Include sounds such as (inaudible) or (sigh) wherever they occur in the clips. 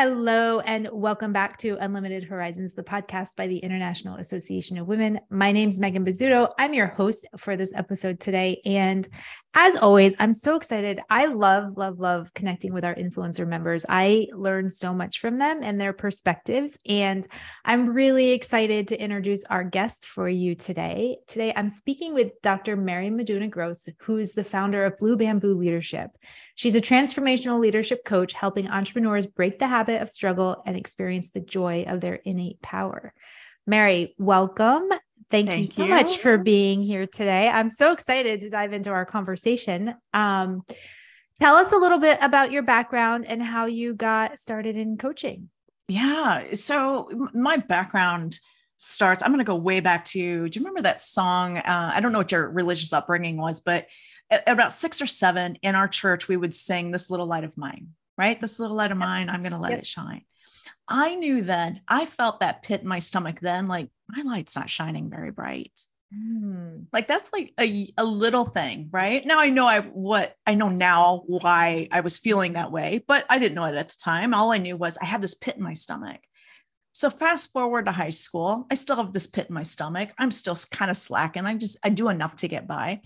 Hello, and welcome back to Unlimited Horizons, the podcast by the International Association of Women. My name is Megan Bizzuto. I'm your host for this episode today. And as always, I'm so excited. I love, love, love connecting with our influencer members. I learn so much from them and their perspectives. And I'm really excited to introduce our guest for you today. Today, I'm speaking with Dr. Mary Meduna Gross, who's the founder of Blue Bamboo Leadership. She's a transformational leadership coach helping entrepreneurs break the habit of struggle and experience the joy of their innate power. Mary, welcome. Thank, Thank you so you. much for being here today. I'm so excited to dive into our conversation. Um, tell us a little bit about your background and how you got started in coaching. Yeah. So, my background starts, I'm going to go way back to, do you remember that song? Uh, I don't know what your religious upbringing was, but at, at about six or seven in our church, we would sing This Little Light of Mine, right? This little light of mine, I'm going to let yep. it shine. I knew then, I felt that pit in my stomach then, like my light's not shining very bright. Mm. Like that's like a, a little thing, right? Now I know I what I know now why I was feeling that way, but I didn't know it at the time. All I knew was I had this pit in my stomach. So fast forward to high school, I still have this pit in my stomach. I'm still kind of slacking. I just I do enough to get by.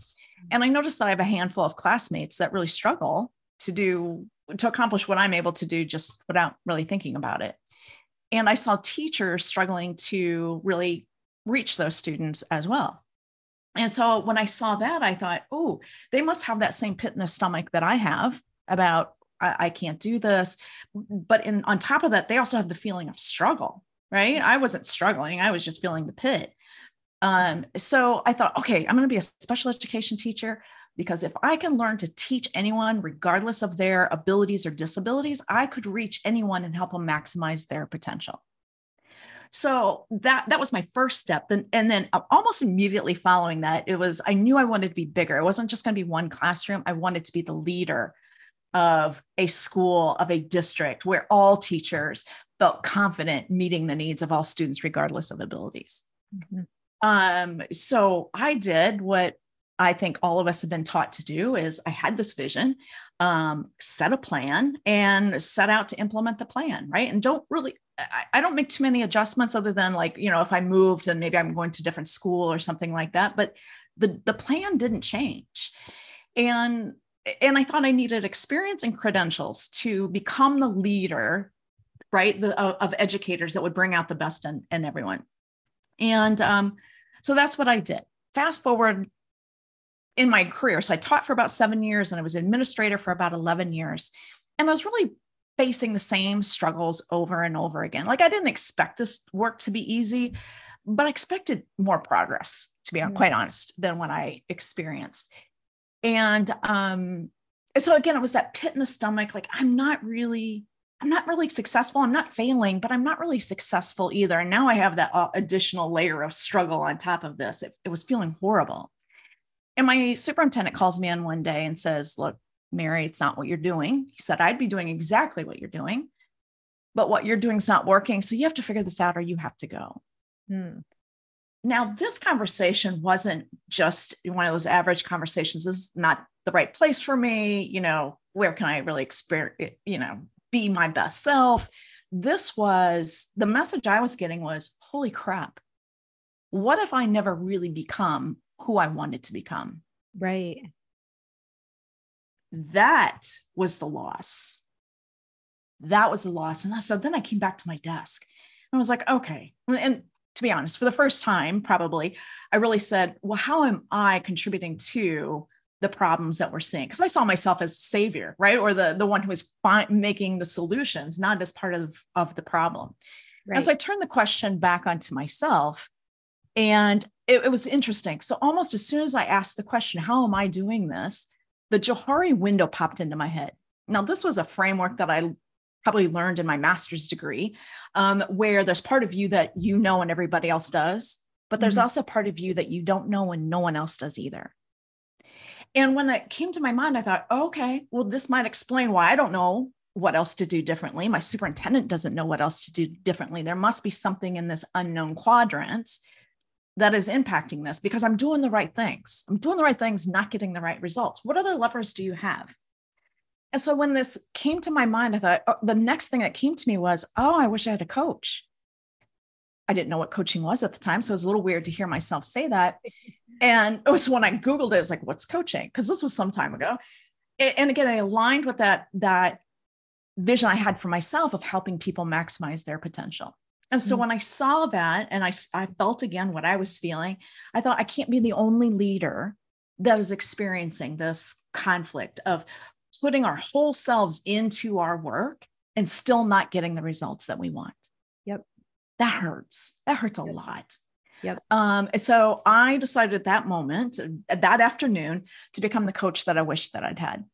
And I noticed that I have a handful of classmates that really struggle to do to accomplish what I'm able to do just without really thinking about it. And I saw teachers struggling to really reach those students as well. And so when I saw that, I thought, oh, they must have that same pit in the stomach that I have about I, I can't do this. But in on top of that, they also have the feeling of struggle, right? I wasn't struggling, I was just feeling the pit. Um, so I thought, okay, I'm going to be a special education teacher because if I can learn to teach anyone, regardless of their abilities or disabilities, I could reach anyone and help them maximize their potential. So that that was my first step. And, and then uh, almost immediately following that, it was I knew I wanted to be bigger. It wasn't just going to be one classroom. I wanted to be the leader of a school, of a district where all teachers felt confident meeting the needs of all students, regardless of abilities. Mm-hmm. Um, so I did what I think all of us have been taught to do is I had this vision, um, set a plan and set out to implement the plan, right? And don't really, I, I don't make too many adjustments other than like, you know, if I moved and maybe I'm going to different school or something like that. But the the plan didn't change. And and I thought I needed experience and credentials to become the leader, right, the, of, of educators that would bring out the best in, in everyone. And um, so that's what I did. Fast forward in my career. So I taught for about seven years and I was administrator for about 11 years. And I was really facing the same struggles over and over again. Like I didn't expect this work to be easy, but I expected more progress, to be mm-hmm. quite honest, than what I experienced. And um, so again, it was that pit in the stomach. Like I'm not really, I'm not really successful. I'm not failing, but I'm not really successful either. And now I have that uh, additional layer of struggle on top of this. It, it was feeling horrible. And my superintendent calls me in one day and says, Look, Mary, it's not what you're doing. He said, I'd be doing exactly what you're doing, but what you're doing is not working. So you have to figure this out or you have to go. Hmm. Now, this conversation wasn't just one of those average conversations. This is not the right place for me. You know, where can I really experience, you know, be my best self? This was the message I was getting was, holy crap. What if I never really become who I wanted to become. Right. That was the loss. That was the loss. And so then I came back to my desk and I was like, okay. And to be honest, for the first time, probably, I really said, well, how am I contributing to the problems that we're seeing? Because I saw myself as savior, right? Or the, the one who was making the solutions, not as part of, of the problem. Right. And so I turned the question back onto myself and it, it, was interesting. So almost as soon as I asked the question, how am I doing this? The Johari window popped into my head. Now, this was a framework that I probably learned in my master's degree, um, where there's part of you that you know and everybody else does, but there's mm-hmm. also part of you that you don't know and no one else does either. And when it came to my mind, I thought, okay, well, this might explain why I don't know what else to do differently. My superintendent doesn't know what else to do differently. There must be something in this unknown quadrant that is impacting this because I'm doing the right things. I'm doing the right things, not getting the right results. What other levers do you have? And so when this came to my mind, I thought oh, the next thing that came to me was, oh, I wish I had a coach. I didn't know what coaching was at the time. So it was a little weird to hear myself say that. (laughs) And it was when I Googled it, it was like, what's coaching? Because this was some time ago. And again, I aligned with that, that vision I had for myself of helping people maximize their potential. And so mm-hmm. when I saw that and I, I felt again what I was feeling, I thought I can't be the only leader that is experiencing this conflict of putting our whole selves into our work and still not getting the results that we want. Yep. That hurts. That hurts a lot. Yep. Um, and so I decided at that moment, that afternoon, to become the coach that I wish that I'd had.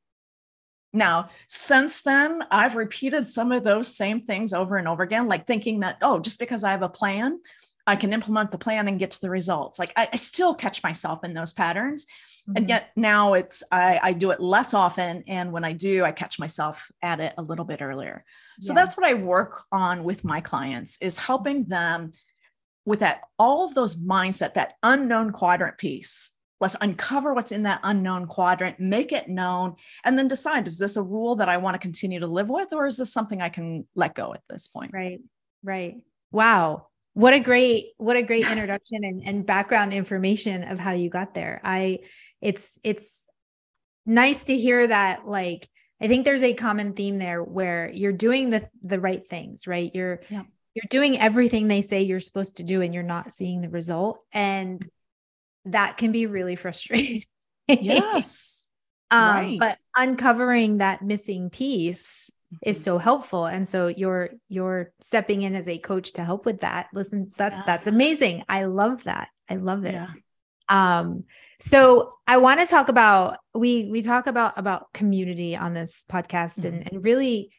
Now, since then, I've repeated some of those same things over and over again, like thinking that, oh, just because I have a plan, I can implement the plan and get to the results. Like I, I still catch myself in those patterns. Mm-hmm. And yet now it's, I, I, do it less often. And when I do, I catch myself at it a little bit earlier. So yeah. that's what I work on with my clients is helping them with that, all of those mindset, that unknown quadrant piece Let's uncover what's in that unknown quadrant, make it known, and then decide is this a rule that I want to continue to live with, or is this something I can let go at this point? Right, right. Wow. What a great, what a great introduction and, and background information of how you got there. I it's it's nice to hear that like I think there's a common theme there where you're doing the the right things, right? You're yeah. you're doing everything they say you're supposed to do and you're not seeing the result. And that can be really frustrating. yes. (laughs) um, right. But uncovering that missing piece mm-hmm. is so helpful. And so you're you're stepping in as a coach to help with that. Listen, that's yeah. that's amazing. I love that. I love it. Yeah. Um, so I want to talk about we we talk about about community on this podcast mm-hmm. and and really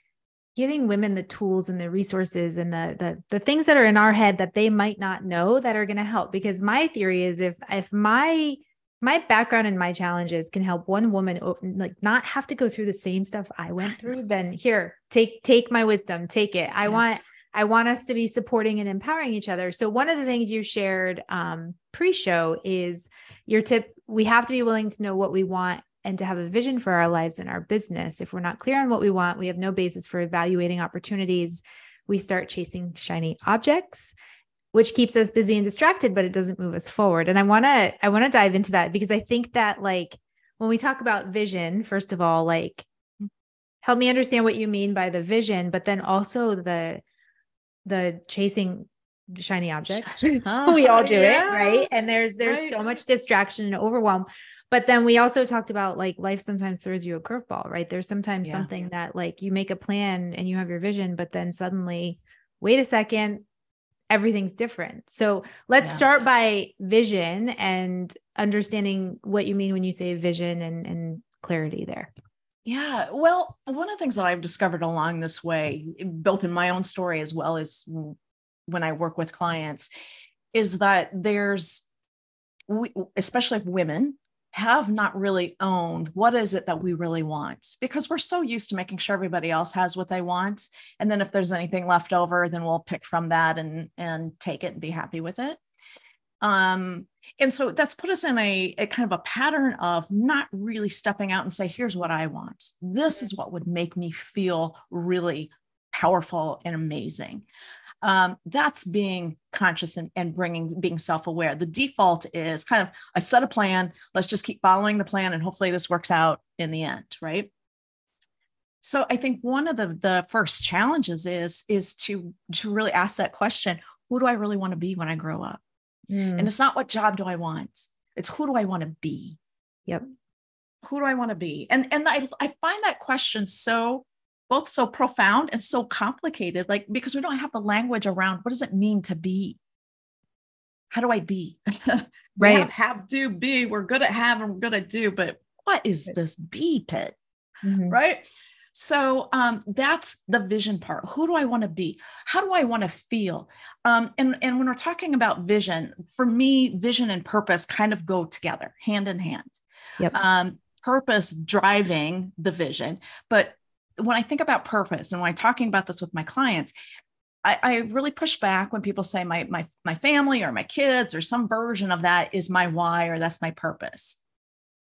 giving women the tools and the resources and the, the the things that are in our head that they might not know that are going to help because my theory is if if my my background and my challenges can help one woman like not have to go through the same stuff I went through then here take take my wisdom take it I yeah. want I want us to be supporting and empowering each other. So one of the things you shared um, pre-show is your tip. We have to be willing to know what we want and to have a vision for our lives and our business. If we're not clear on what we want, we have no basis for evaluating opportunities. We start chasing shiny objects, which keeps us busy and distracted, but it doesn't move us forward. And I want to I want to dive into that because I think that like when we talk about vision, first of all, like help me understand what you mean by the vision, but then also the the chasing shiny objects. (laughs) we all do yeah. it, right? And there's there's right. so much distraction and overwhelm. But then we also talked about like life sometimes throws you a curveball, right? There's sometimes yeah. something that like you make a plan and you have your vision, but then suddenly, wait a second, everything's different. So let's yeah. start by vision and understanding what you mean when you say vision and, and clarity there. Yeah. Well, one of the things that I've discovered along this way, both in my own story as well as when I work with clients, is that there's, especially women, have not really owned what is it that we really want because we're so used to making sure everybody else has what they want. And then if there's anything left over then we'll pick from that and and take it and be happy with it. Um and so that's put us in a, a kind of a pattern of not really stepping out and say here's what i want. This is what would make me feel really powerful and amazing um, that's being conscious and, and bringing being self-aware. The default is kind of i set a plan let's just keep following the plan and hopefully this works out in the end right? So i think one of the the first challenges is is to to really ask that question who do i really want to be when i grow up? Mm. and it's not what job do i want it's who do i want to be? Yep. Who do i want to be? And and i i find that question so both so profound and so complicated like because we don't have the language around what does it mean to be how do i be (laughs) right have, have do be we're good at have and we're good at do but what is this be pit mm-hmm. right so um, that's the vision part. Who do I want to be? How do I want to feel? Um, and, and when we're talking about vision, for me, vision and purpose kind of go together, hand in hand. Yep. Um, purpose driving the vision. But when I think about purpose and when I'm talking about this with my clients, I, I, really push back when people say my my my family or my kids or some version of that is my why or that's my purpose.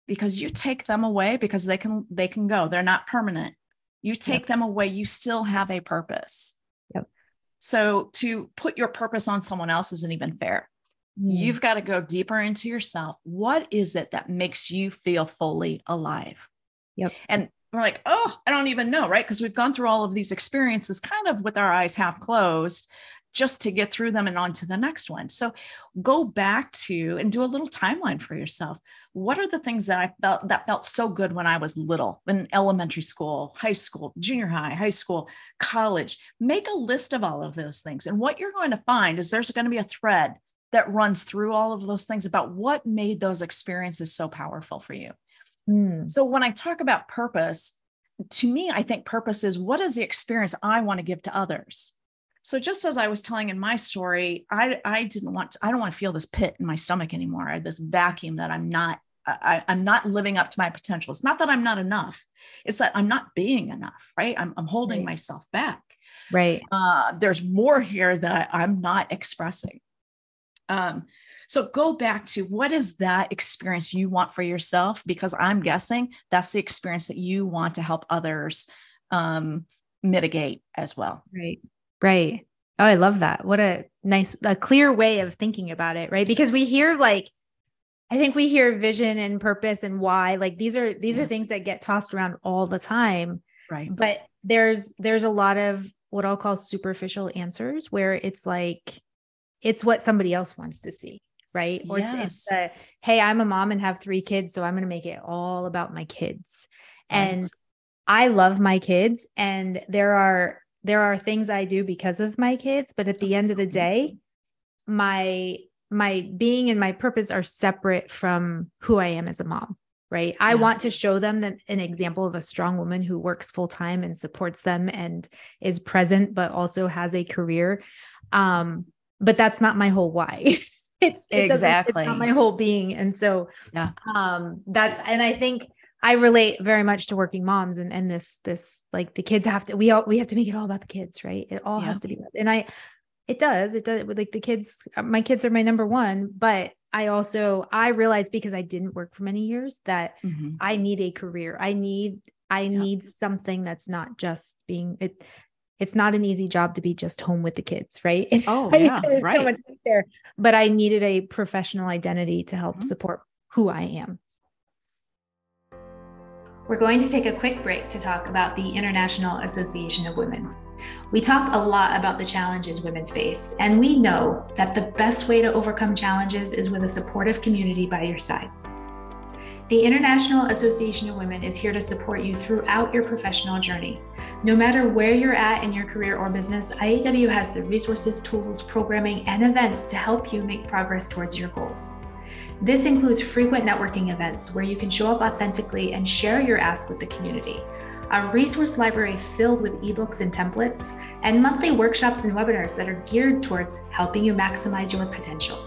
Because you take them away because they can they can go. They're not permanent. You take yep. them away you still have a purpose. Yep. so to put your purpose on someone else isn't even fair. Mm. you've got to go deeper into yourself. What is it that makes you feel fully alive? Yep. And we're like, oh, I don't even know, right? Because we've gone through all of these experiences kind of with our eyes half closed just to get through them and on to the next one. So go back to and do a little timeline for yourself. What are the things that I felt that felt so good when I was little, in elementary school, high school, junior high, high school, college? Make a list of all of those things. And what you're going to find is there's going to be a thread that runs through all of those things about what made those experiences so powerful for you. Mm. So when I talk about purpose, to me, I think purpose is what is the experience I want to give to others? So just as I was telling in my story, I, I didn't want to, I don't want to feel this pit in my stomach anymore. I had this vacuum that I'm not, I, am not living up to my potential. It's not that I'm not enough. It's that I'm not being enough, right? I'm, I'm holding right. myself back. Right. Uh, there's more here that I'm not expressing. Um, so go back to what is that experience you want for yourself? Because I'm guessing that's the experience that you want to help others um, mitigate as well. Right. Right. Oh, I love that. What a nice, a clear way of thinking about it. Right. Because we hear like, I think we hear vision and purpose and why, like these are, these yeah. are things that get tossed around all the time. Right. But there's, there's a lot of what I'll call superficial answers where it's like, it's what somebody else wants to see right? Or yes. it's hey, I'm a mom and have three kids, so I'm going to make it all about my kids. Right. And I love my kids and there are there are things I do because of my kids, but at the end of the day, my my being and my purpose are separate from who I am as a mom right? Yeah. I want to show them that an example of a strong woman who works full time and supports them and is present, but also has a career. Um, but that's not my whole why. (laughs) it's it exactly it's not my whole being and so yeah um that's and i think i relate very much to working moms and and this this like the kids have to we all we have to make it all about the kids right it all yeah. has to be and i it does it does like the kids my kids are my number one but i also i realized because i didn't work for many years that mm-hmm. i need a career i need i yeah. need something that's not just being it it's not an easy job to be just home with the kids, right? (laughs) Oh, yeah, there's right. so much there, but I needed a professional identity to help mm-hmm. support who I am. We're going to take a quick break to talk about the International Association of Women. We talk a lot about the challenges women face, and we know that the best way to overcome challenges is with a supportive community by your side. The International Association of Women is here to support you throughout your professional journey. No matter where you're at in your career or business, IAW has the resources, tools, programming, and events to help you make progress towards your goals. This includes frequent networking events where you can show up authentically and share your ask with the community, a resource library filled with ebooks and templates, and monthly workshops and webinars that are geared towards helping you maximize your potential.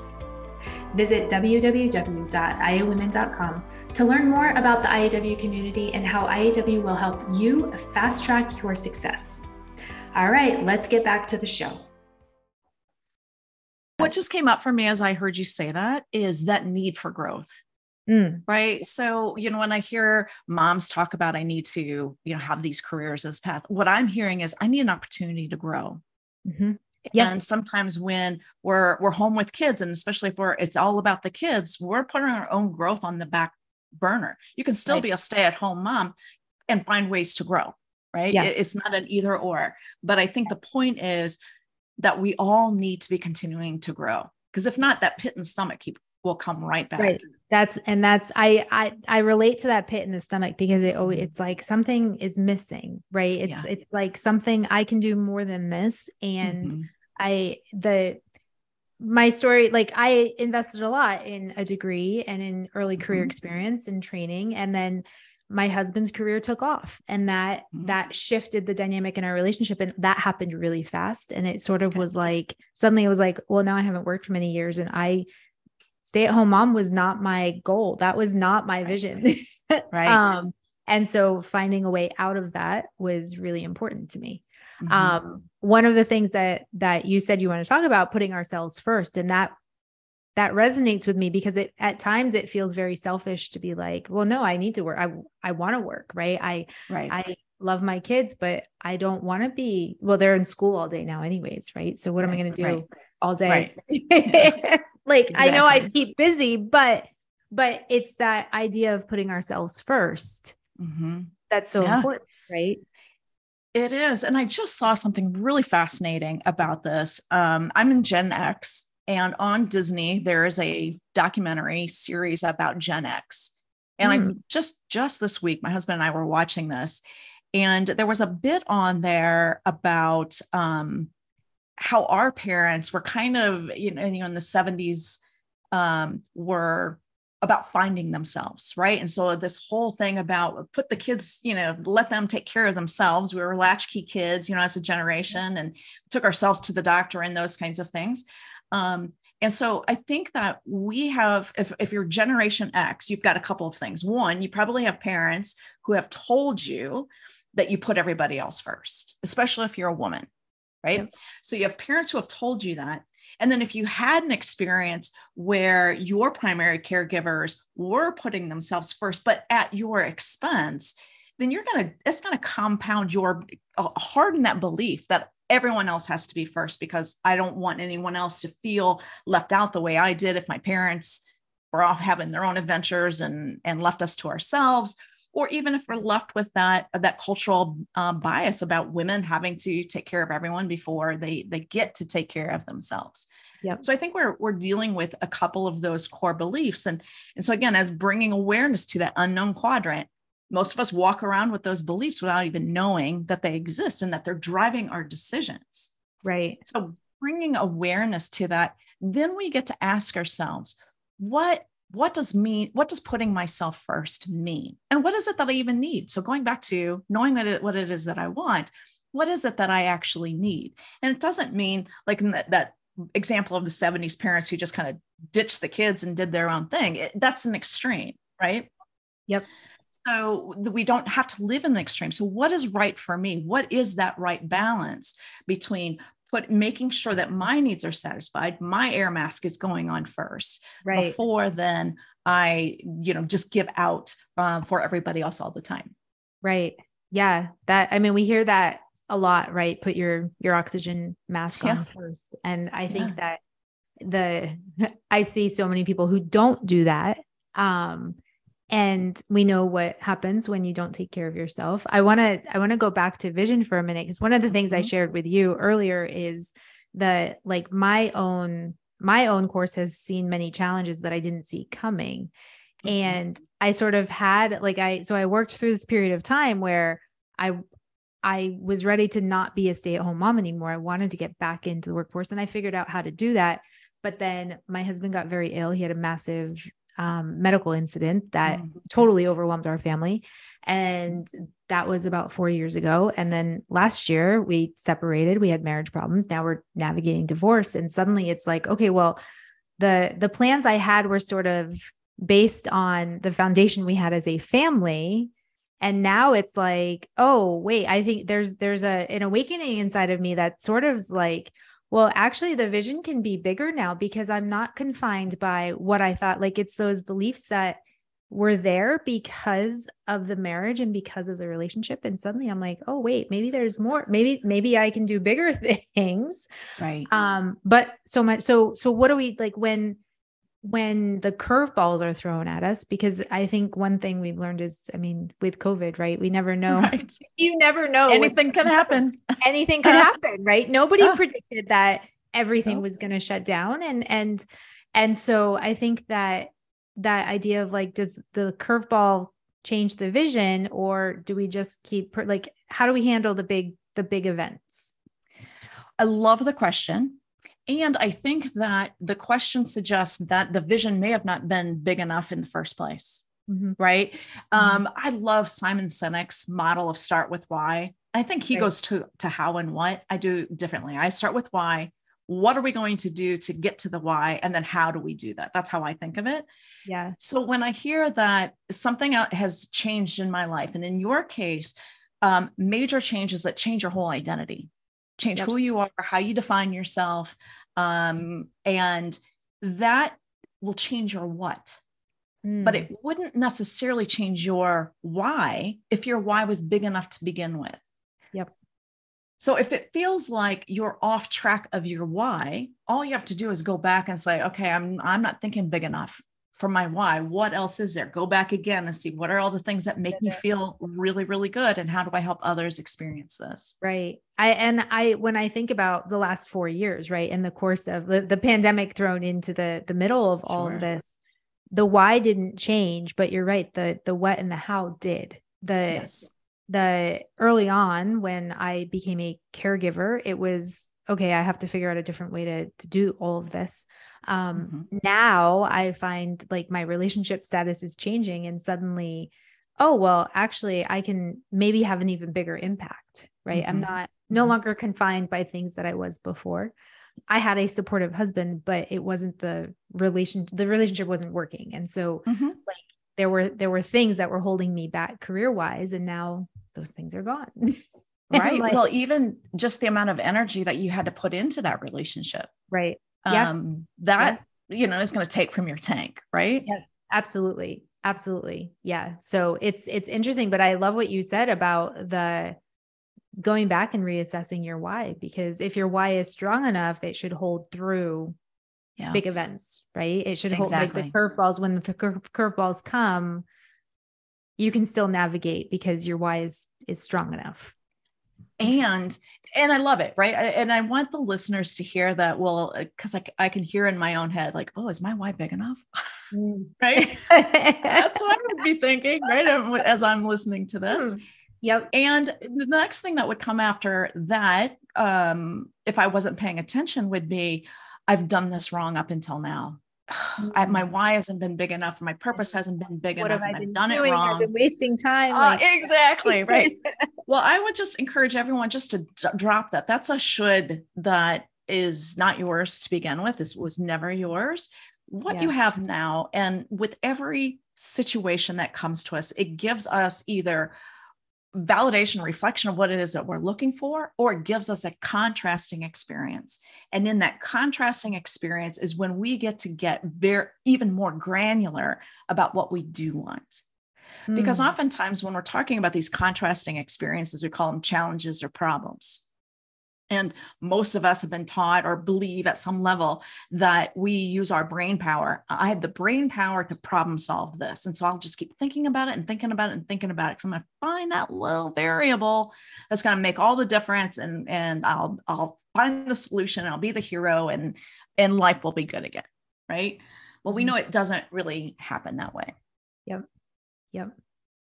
Visit www.iawomen.com to learn more about the IAW community and how IAW will help you fast track your success. All right, let's get back to the show. What just came up for me as I heard you say that is that need for growth. Mm. Right. So, you know, when I hear moms talk about I need to, you know, have these careers, this path, what I'm hearing is I need an opportunity to grow. Mm-hmm. Yeah. And sometimes when we're we're home with kids, and especially if we're it's all about the kids, we're putting our own growth on the back burner. You can still right. be a stay-at-home mom and find ways to grow, right? Yeah. It's not an either or. But I think the point is that we all need to be continuing to grow. Because if not, that pit in the stomach keep will come right back. Right. That's and that's I I I relate to that pit in the stomach because it oh it's like something is missing, right? It's yeah. it's like something I can do more than this and mm-hmm. I the my story like I invested a lot in a degree and in early career mm-hmm. experience and training and then my husband's career took off and that mm-hmm. that shifted the dynamic in our relationship and that happened really fast and it sort of was like suddenly it was like well now I haven't worked for many years and I stay at home mom was not my goal. That was not my vision. (laughs) right. um, and so finding a way out of that was really important to me. Mm-hmm. Um, one of the things that that you said you want to talk about putting ourselves first and that that resonates with me because it at times it feels very selfish to be like, well, no, I need to work. I I want to work, right? I right. I love my kids, but I don't want to be well, they're in school all day now, anyways, right? So what right, am I gonna do right. all day? Right. (laughs) like exactly. I know I keep busy, but but it's that idea of putting ourselves 1st mm-hmm. that's so yeah. important, right? It is. And I just saw something really fascinating about this. Um, I'm in Gen X, and on Disney, there is a documentary series about Gen X. And mm. I just just this week, my husband and I were watching this, and there was a bit on there about um, how our parents were kind of, you know, in the 70s um, were about finding themselves, right? And so this whole thing about put the kids, you know, let them take care of themselves. We were latchkey kids, you know, as a generation, and took ourselves to the doctor and those kinds of things. Um, and so I think that we have, if, if you're Generation X, you've got a couple of things. One, you probably have parents who have told you that you put everybody else first, especially if you're a woman, right? Yeah. So you have parents who have told you that. And then if you had an experience where your primary caregivers were putting themselves first, but at your expense, then you're going to, it's going to compound your, uh, harden that belief that everyone else has to be first because I don't want anyone else to feel left out the way I did if my parents were off having their own adventures and, and left us to ourselves or even if we're left with that that cultural uh, bias about women having to take care of everyone before they they get to take care of themselves Yep. So I think we're we're dealing with a couple of those core beliefs, and and so again, as bringing awareness to that unknown quadrant, most of us walk around with those beliefs without even knowing that they exist and that they're driving our decisions. Right. So bringing awareness to that, then we get to ask ourselves, what what does mean what does putting myself first mean? And what is it that i even need? So going back to knowing that it, what it is that i want what is it that i actually need? And it doesn't mean like that, that example of the 70s parents who just kind of ditched the kids and did their own thing. It, that's an extreme right? Yep. So we don't have to live in the extreme. So what is right for me? What is that right balance between put making sure that my needs are satisfied my air mask is going on first right. before then i you know just give out uh, for everybody else all the time right yeah that i mean we hear that a lot right put your your oxygen mask yeah. on first and i think yeah. that the (laughs) i see so many people who don't do that um and we know what happens when you don't take care of yourself. I want to i want to go back to vision for a minute because one of the things mm-hmm. i shared with you earlier is that like my own my own course has seen many challenges that i didn't see coming. Mm-hmm. and i sort of had like i so i worked through this period of time where i i was ready to not be a stay-at-home mom anymore. I wanted to get back into the workforce and i figured out how to do that. But then my husband got very ill. He had a massive um, medical incident that mm-hmm. totally overwhelmed our family. And that was about four years ago. And then last year we separated, we had marriage problems. Now we're navigating divorce. And suddenly it's like, okay, well, the the plans I had were sort of based on the foundation we had as a family. And now it's like, oh, wait, I think there's there's a an awakening inside of me that sort of like, well, actually, the vision can be bigger now because I'm not confined by what I thought. Like it's those beliefs that were there because of the marriage and because of the relationship. And suddenly I'm like, oh, wait, maybe there's more. Maybe, maybe I can do bigger (laughs) things. Right. Um, but so much. So, so what do we like when when the curveballs are thrown at us because i think one thing we've learned is i mean with covid right? We never know. Right. (laughs) you never know anything can happen. (laughs) anything could happen right? Nobody ah. predicted that everything was going to shut down and and and so i think that that idea of like does the curveball change the vision or do we just keep like how do we handle the big the big events? I love the question and I think that the question suggests that the vision may have not been big enough in the first place. Mm-hmm. Right. Mm-hmm. Um, I love Simon Sinek's model of start with why. I think he right. goes to, to how and what I do differently. I start with why. what are we going to do to get to the why and then how do we do that that's how i think of it yeah so when i hear that something has changed in my life and in your case um, major changes that change your whole identity change yep. who you are how you define yourself um, and that will change your what mm. but it wouldn't necessarily change your why if your why was big enough to begin with yep so if it feels like you're off track of your why, all you have to do is go back and say, okay, I'm I'm not thinking big enough for my why. What else is there? Go back again and see what are all the things that make me feel really really good and how do I help others experience this? Right. I and I when I think about the last 4 years, right, in the course of the, the pandemic thrown into the the middle of all sure. of this, the why didn't change, but you're right, the the what and the how did. The yes the early on when I became a caregiver, it was okay, I have to figure out a different way to to do all of this. Um, mm-hmm. now I find like my relationship status is changing and suddenly, oh well, actually I can maybe have an even bigger impact, right? Mm-hmm. I'm not no mm-hmm. longer confined by things that I was before. I had a supportive husband, but it wasn't the relation the relationship wasn't working. And so mm-hmm. like there were there were things that were holding me back career wise and now those things are gone (laughs) right like, well even just the amount of energy that you had to put into that relationship right yeah um that yeah. you know is going to take from your tank right yes absolutely absolutely yeah so it's it's interesting but i love what you said about the going back and reassessing your why because if your why is strong enough it should hold through yeah. big events, right? It should exactly. hold like the curveballs when the curveballs come, you can still navigate because your why is is strong enough. And and I love it, right? And I want the listeners to hear that. Well, because I, I can hear in my own head, like, oh, is my why big enough? Mm. (laughs) right? That's what I would be thinking, right? As I'm listening to this. Mm. Yep. And the next thing that would come after that, um, if I wasn't paying attention, would be, I've done this wrong up until now. (sighs) I, my mm. why hasn't been big enough. My purpose hasn't been big what enough. Have I have done it wrong. I've been wasting time. Uh, exactly. (laughs) Right. well, I would just encourage everyone just to d- drop that. That's a should that is not yours to begin with. This was never yours. What yeah. you have now, and with every situation that comes to us, it gives us either validation reflection of what it is that we're looking for or it gives us a contrasting experience. And in that contrasting experience is when we get to get very even more granular about what we do want. Because hmm. oftentimes when we're talking about these contrasting experiences we call them challenges or problems and most of us have been taught or believe at some level that we use our brain power. I have the brain power to problem solve this. And so I'll just keep thinking about it and thinking about it and thinking about it. Cause I'm going to find that little variable that's going to make all the difference. And, and I'll, I'll find the solution. I'll be the hero and, and life will be good again. Right. Well, we mm-hmm. know it doesn't really happen that way. Yep. Yep.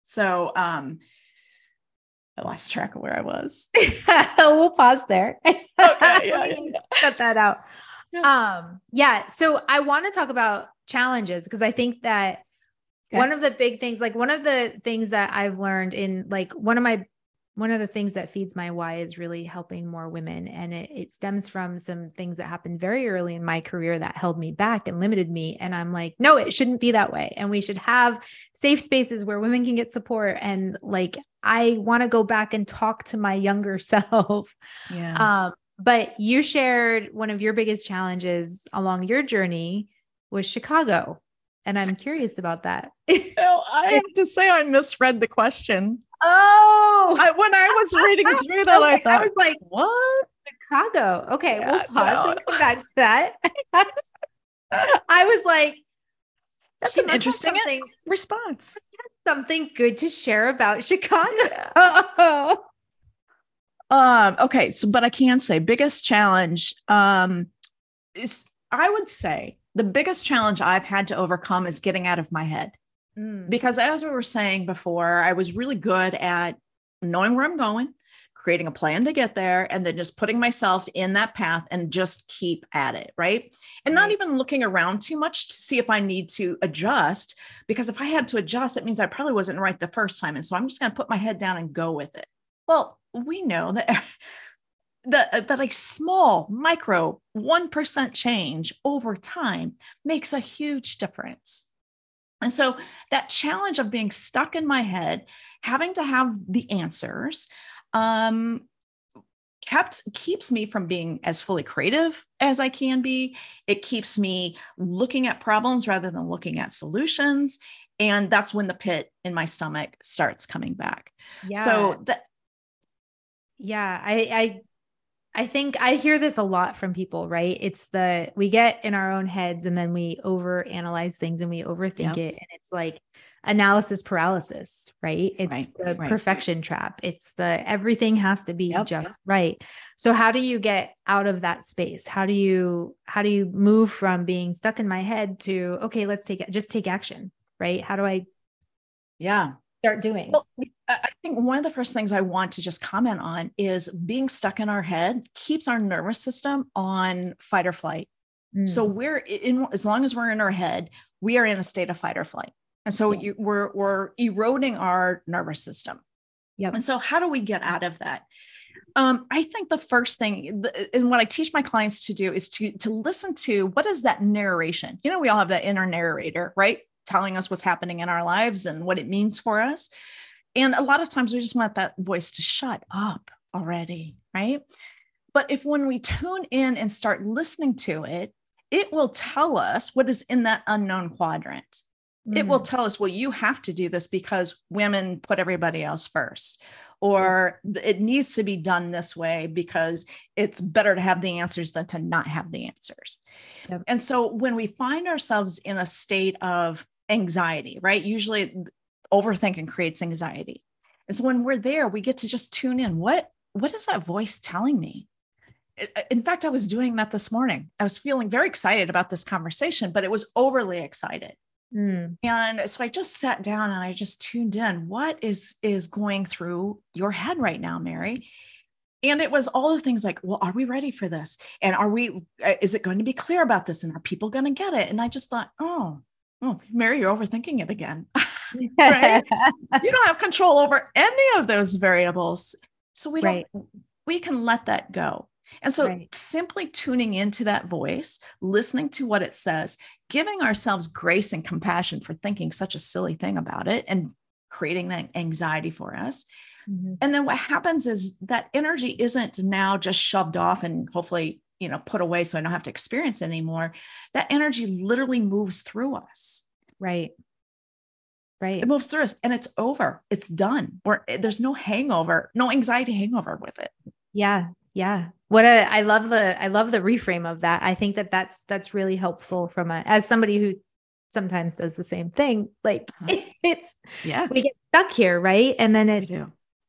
So, um, I lost track of where I was. (laughs) we'll pause there. okay. (laughs) Yeah, yeah, yeah. Cut that out. Yeah. Um, yeah. So I want to talk about challenges because I think that okay. one of the big things, like one of the things that I've learned in like one of my one of the things that feeds my why is really helping more women. And it, it, stems from some things that happened very early in my career that held me back and limited me. And I'm like, no, it shouldn't be that way. And we should have safe spaces where women can get support. And like, I want to go back and talk to my younger (laughs) self. Yeah. Um, but you shared one of your biggest challenges along your journey was Chicago. And I'm curious about that. (laughs) well, I have to say, I misread the question. Oh, I, when I was reading (laughs) through that, okay, I thought, I was like, what? Chicago. Okay, yeah, we'll pause no. and come back to that. (laughs) I was like, that's an interesting response. Something good to share about Chicago. Yeah. um, okay, so but I can say biggest challenge um is I would say the biggest challenge I've had to overcome is getting out of my head. Mm. Because as we were saying before, I was really good at knowing where I'm going, creating a plan to get there, and then just putting myself in that path and just keep at it. Right. And not even looking around too much to see if I need to adjust. Because if I had to adjust, it means I probably wasn't right the first time. And so I'm just going to put my head down and go with it. Well, we know that (laughs) that, that a small micro 1% change over time makes a huge difference. And so that challenge of being stuck in my head, having to have the answers, um, kept keeps me from being as fully creative as I can be. It keeps me looking at problems rather than looking at solutions. And that's when the pit in my stomach starts coming back. Yeah. So that yeah, I I I think I hear this a lot from people, right? It's the we get in our own heads and then we over analyze things and we overthink yep. it. And it's like analysis paralysis, right? It's right, the right. perfection trap. It's the everything has to be yep, just yep. right. So how do you get out of that space? How do you how do you move from being stuck in my head to okay, let's take it, just take action, right? How do I yeah start doing? Well, I think one of the first things I want to just comment on is being stuck in our head keeps our nervous system on fight or flight. Mm. So we're in as long as we're in our head, we are in a state of fight or flight. And so yeah. you, we're we're eroding our nervous system. Yeah. And so how do we get out of that? Um, I think the first thing, and what I teach my clients to do is to to listen to what is that narration. You know, we all have that inner narrator, right? Telling us what's happening in our lives and what it means for us. And a lot of times we just want that voice to shut up already, right? But if when we tune in and start listening to it, it will tell us what is in that unknown quadrant. Mm. It will mm. tell us, well, you have to do this because women put everybody else first, or it needs to be done this way because it's better to have the answers than to not have the answers. Yep. And so when we find ourselves in a state of anxiety, right? Usually overthinking creates anxiety. And so when we're there, we get to just tune in. What what is that voice telling me? In fact, I was doing that this morning. I was feeling very excited about this conversation, but it was overly excited. Mm. And so I just sat down and I just tuned in. What is is going through your head right now, Mary? And it was all the things like, well, are we ready for this? And are we, uh, is it going to be clear about this? And are people going to get it? And I just thought, oh, oh, Mary, you're overthinking it again. (laughs) right? you (laughs) don't have control over any of those variables. So we don't, we can let that go. And so right. simply tuning into that voice, listening to what it says, giving ourselves grace and compassion for thinking such a silly thing about it and creating that anxiety for us. Mm-hmm. And then what happens is that energy isn't now just shoved off and hopefully you know put away so i don't have to experience it anymore that energy literally moves through us. Right. Right. it moves through us and it's over. It's done. Or there's no hangover no anxiety hangover with it. Yeah yeah. What a i love the i love the reframe of that. I think that that's that's really helpful from a as somebody who sometimes does the same thing like uh-huh. (laughs) it's yeah. we get stuck here right? And then it's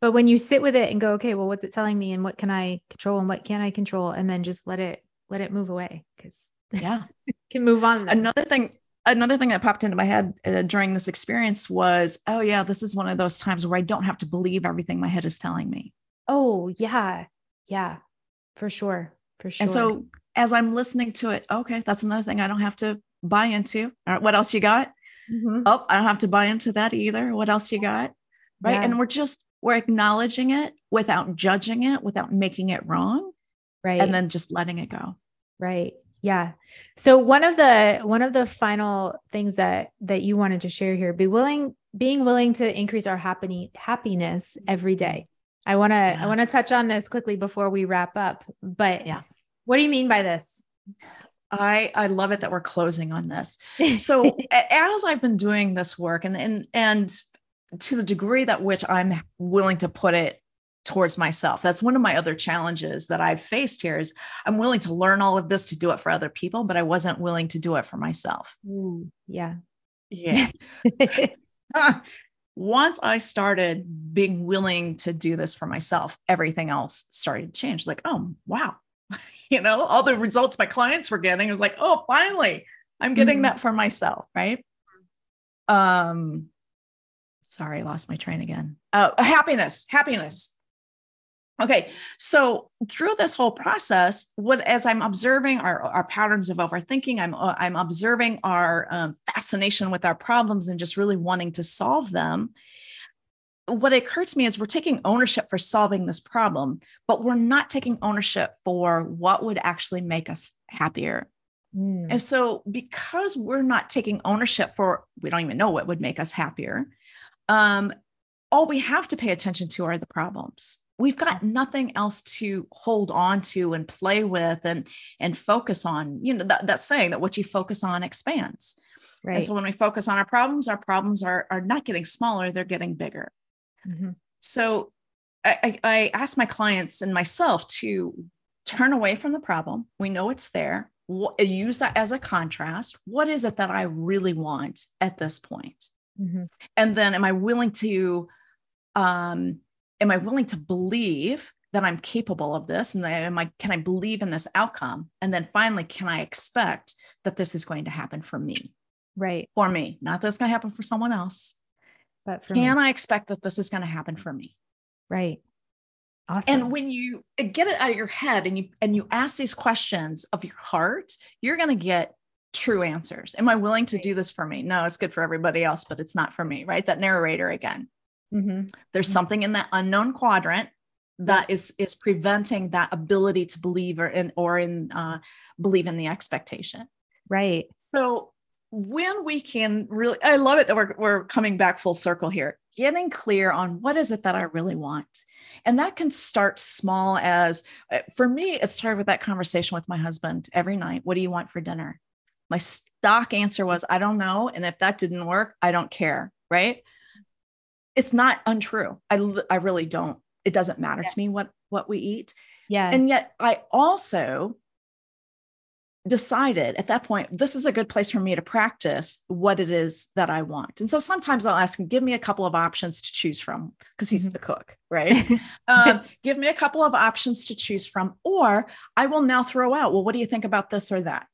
but when you sit with it and go, okay, well, what's it telling me and what can I control and what can I control? And then just let it, let it move away because yeah, (laughs) can move on. Another thing, another thing that popped into my head uh, during this experience was, oh yeah, this is one of those times where I don't have to believe everything my head is telling me. Oh yeah. Yeah, for sure. For sure. And so as I'm listening to it, okay, that's another thing I don't have to buy into. All right, what else you got? Mm-hmm. Oh, I don't have to buy into that either. What else you got? Right. Yeah. And we're just we're acknowledging it without judging it, without making it wrong. Right. And then just letting it go. Right. Yeah. So one of the one of the final things that that you wanted to share here, be willing being willing to increase our happy, happiness every day. I want to yeah. I want to touch on this quickly before we wrap up. But yeah. What do you mean by this? I I love it that we're closing on this. (laughs) So as I've been doing this work and and and to the degree that which I'm willing to put it towards myself. That's one of my other challenges that I've faced here is I'm willing to learn all of this to do it for other people, but I wasn't willing to do it for myself. Ooh, yeah. Yeah. (laughs) (laughs) Once I started being willing to do this for myself, everything else started to change. Like, oh, wow. (laughs) you know, all the results my clients were getting, it was like, oh, finally, I'm getting mm-hmm. that for myself. Right. Um, sorry, I lost my train again. Uh, happiness, happiness. Okay, so through this whole process, what as I'm observing our, our patterns of overthinking, I'm uh, I'm observing our um, fascination with our problems and just really wanting to solve them. what occurred to me is we're taking ownership for solving this problem, but we're not taking ownership for what would actually make us happier. Mm. And so, because we're not taking ownership for, we don't even know what would make us happier, um, all we have to pay attention to are the problems. We've got nothing else to hold on to and play with and and focus on. You know that, that's saying that what you focus on expands. Right. And so when we focus on our problems, our problems are are not getting smaller; they're getting bigger. Mm-hmm. So I, I ask my clients and myself to turn away from the problem. We know it's there. use that as a contrast. What is it that I really want at this point? Mm-hmm. And then am I willing to um am I willing to believe that I'm capable of this? And then am I can I believe in this outcome? And then finally, can I expect that this is going to happen for me? Right. For me, not that it's going to happen for someone else. But can me. I expect that this is going to happen for me? Right. Awesome. And when you get it out of your head and you and you ask these questions of your heart, you're going to get true answers. Am I willing to do this for me? No, it's good for everybody else, but it's not for me, right? That narrator again. Mm-hmm. There's mm-hmm. something in that unknown quadrant that is is preventing that ability to believe or in or in uh, believe in the expectation. Right. So when we can really, I love it that we're we're coming back full circle here. Getting clear on what is it that I really want. And that can start small as uh, for me, it started with that conversation with my husband every night. What do you want for dinner? My stock answer was, I don't know. And if that didn't work, I don't care. Right. It's not untrue. I, I really don't. It doesn't matter yeah. to me what, what we eat. Yeah. And yet I also decided at that point, this is a good place for me to practice what it is that I want. And so sometimes I'll ask him, give me a couple of options to choose from because he's mm-hmm. the cook, right? (laughs) um, give me a couple of options to choose from, or I will now throw out, well, what do you think about this or that?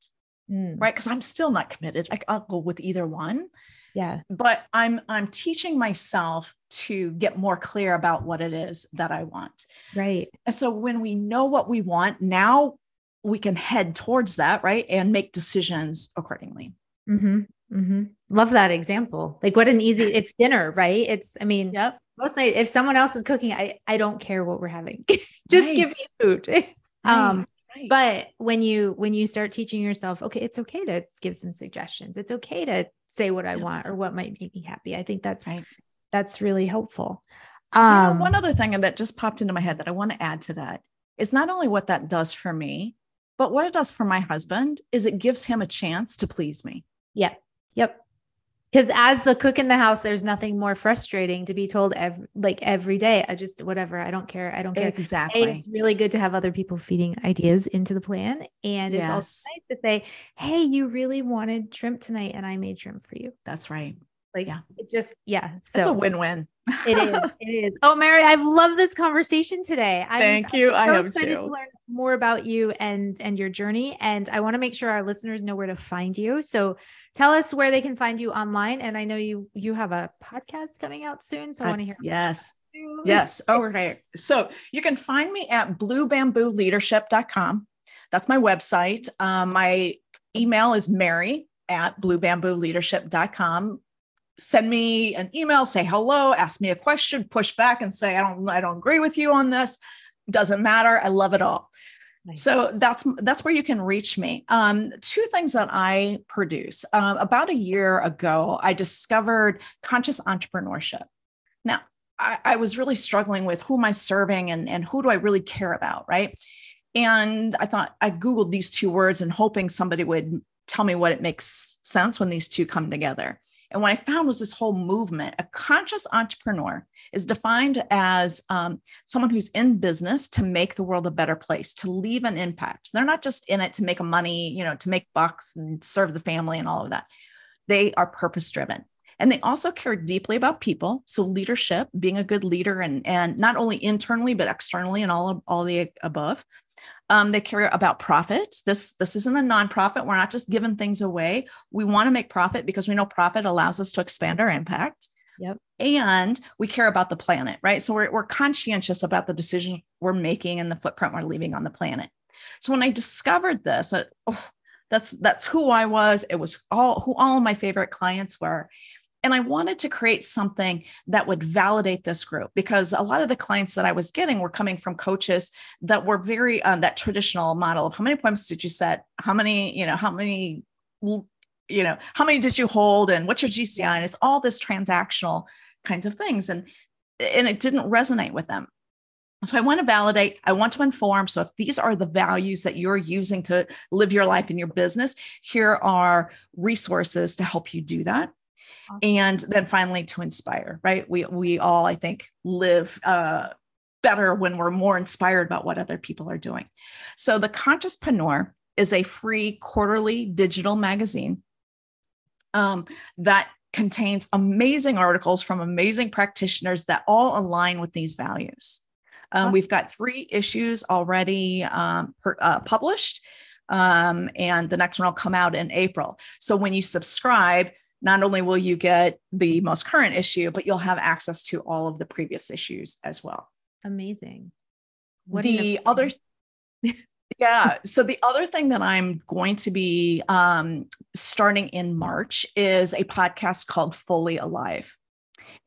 Mm. Right. Because I'm still not committed. I, I'll go with either one. Yeah. But I'm I'm teaching myself to get more clear about what it is that I want. Right. And so when we know what we want, now we can head towards that, right? And make decisions accordingly. Mm-hmm. Mm-hmm. Love that example. Like what an easy, (laughs) it's dinner, right? It's, I mean, yep. most night, if someone else is cooking, I, I don't care what we're having. (laughs) Just right. give me food. Right. (laughs) Um, right. but when you, when you start teaching yourself, okay, it's okay to give some suggestions. It's okay to say what I yep. want or what might make me happy. I think that's, that's really helpful. Um, you know, one other thing that just popped into my head that I want to add to that is not only what that does for me, but what it does for my husband is it gives him a chance to please me. Yeah. Yep. Because as the cook in the house, there's nothing more frustrating to be told every like every day. I just whatever. I don't care. I don't care. Exactly. it's really good to have other people feeding ideas into the plan. And yes. it's also nice to say, hey, you really wanted shrimp tonight and I made shrimp for you. That's right. Like yeah. it just yeah. So it's a win-win. It is. (laughs) It is. Oh, Mary, I've loved this conversation today. I'm, Thank you. I'm so I have excited too. to learn more about you and and your journey. And I want to make sure our listeners know where to find you. So tell us where they can find you online. And I know you you have a podcast coming out soon. So I want to hear. Yes. Yes. Okay. So you can find me at bluebambooleadership.com. That's my website. Um, my email is mary at bluebambooleadership.com send me an email, say hello, ask me a question, push back and say, I don't, I don't agree with you on this. Doesn't matter. I love it all. Nice. So that's that's where you can reach me. Um, two things that I produce. Um, about a year ago, I discovered conscious entrepreneurship. Now, I, I was really struggling with who am I serving and, and who do I really care about, right? And I thought I Googled these two words and hoping somebody would tell me what it makes sense when these two come together. And what I found was this whole movement. A conscious entrepreneur is defined as um, someone who's in business to make the world a better place, to leave an impact. They're not just in it to make money, you know, to make bucks and serve the family and all of that. They are purpose driven. And they also care deeply about people. So leadership, being a good leader and, and not only internally, but externally and all of all the above. Um, they care about profit. This this isn't a nonprofit. We're not just giving things away. We want to make profit because we know profit allows us to expand our impact. Yep. And we care about the planet, right? So we're, we're conscientious about the decisions we're making and the footprint we're leaving on the planet. So when I discovered this, uh, oh, that's that's who I was. It was all who all of my favorite clients were. And I wanted to create something that would validate this group because a lot of the clients that I was getting were coming from coaches that were very um, that traditional model of how many appointments did you set? How many, you know, how many, you know, how many did you hold and what's your GCI? And it's all this transactional kinds of things. And and it didn't resonate with them. So I want to validate, I want to inform. So if these are the values that you're using to live your life in your business, here are resources to help you do that. And then finally to inspire, right? We we all I think live uh better when we're more inspired about what other people are doing. So the Consciouspreneur is a free quarterly digital magazine um, that contains amazing articles from amazing practitioners that all align with these values. Um, we've got three issues already um, per, uh, published, um, and the next one will come out in April. So when you subscribe, not only will you get the most current issue, but you'll have access to all of the previous issues as well. Amazing. What the other, (laughs) yeah. So the other thing that I'm going to be um, starting in March is a podcast called Fully Alive.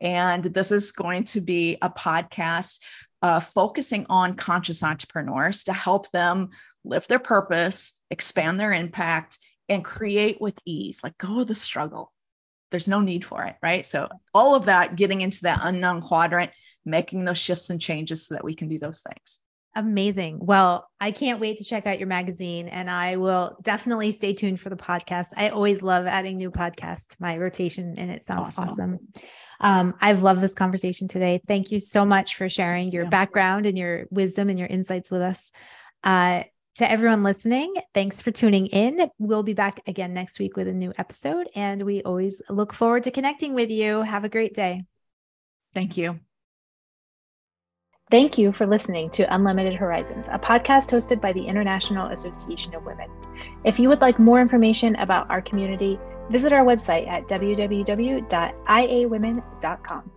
And this is going to be a podcast uh, focusing on conscious entrepreneurs to help them live their purpose, expand their impact, and create with ease. Like go with the struggle. There's no need for it, right? So, all of that getting into that unknown quadrant, making those shifts and changes so that we can do those things. Amazing. Well, I can't wait to check out your magazine and I will definitely stay tuned for the podcast. I always love adding new podcasts to my rotation and it sounds awesome. awesome. Um, I've loved this conversation today. Thank you so much for sharing your yeah. background and your wisdom and your insights with us. Uh, to everyone listening, thanks for tuning in. We'll be back again next week with a new episode, and we always look forward to connecting with you. Have a great day. Thank you. Thank you for listening to Unlimited Horizons, a podcast hosted by the International Association of Women. If you would like more information about our community, visit our website at www.iawomen.com.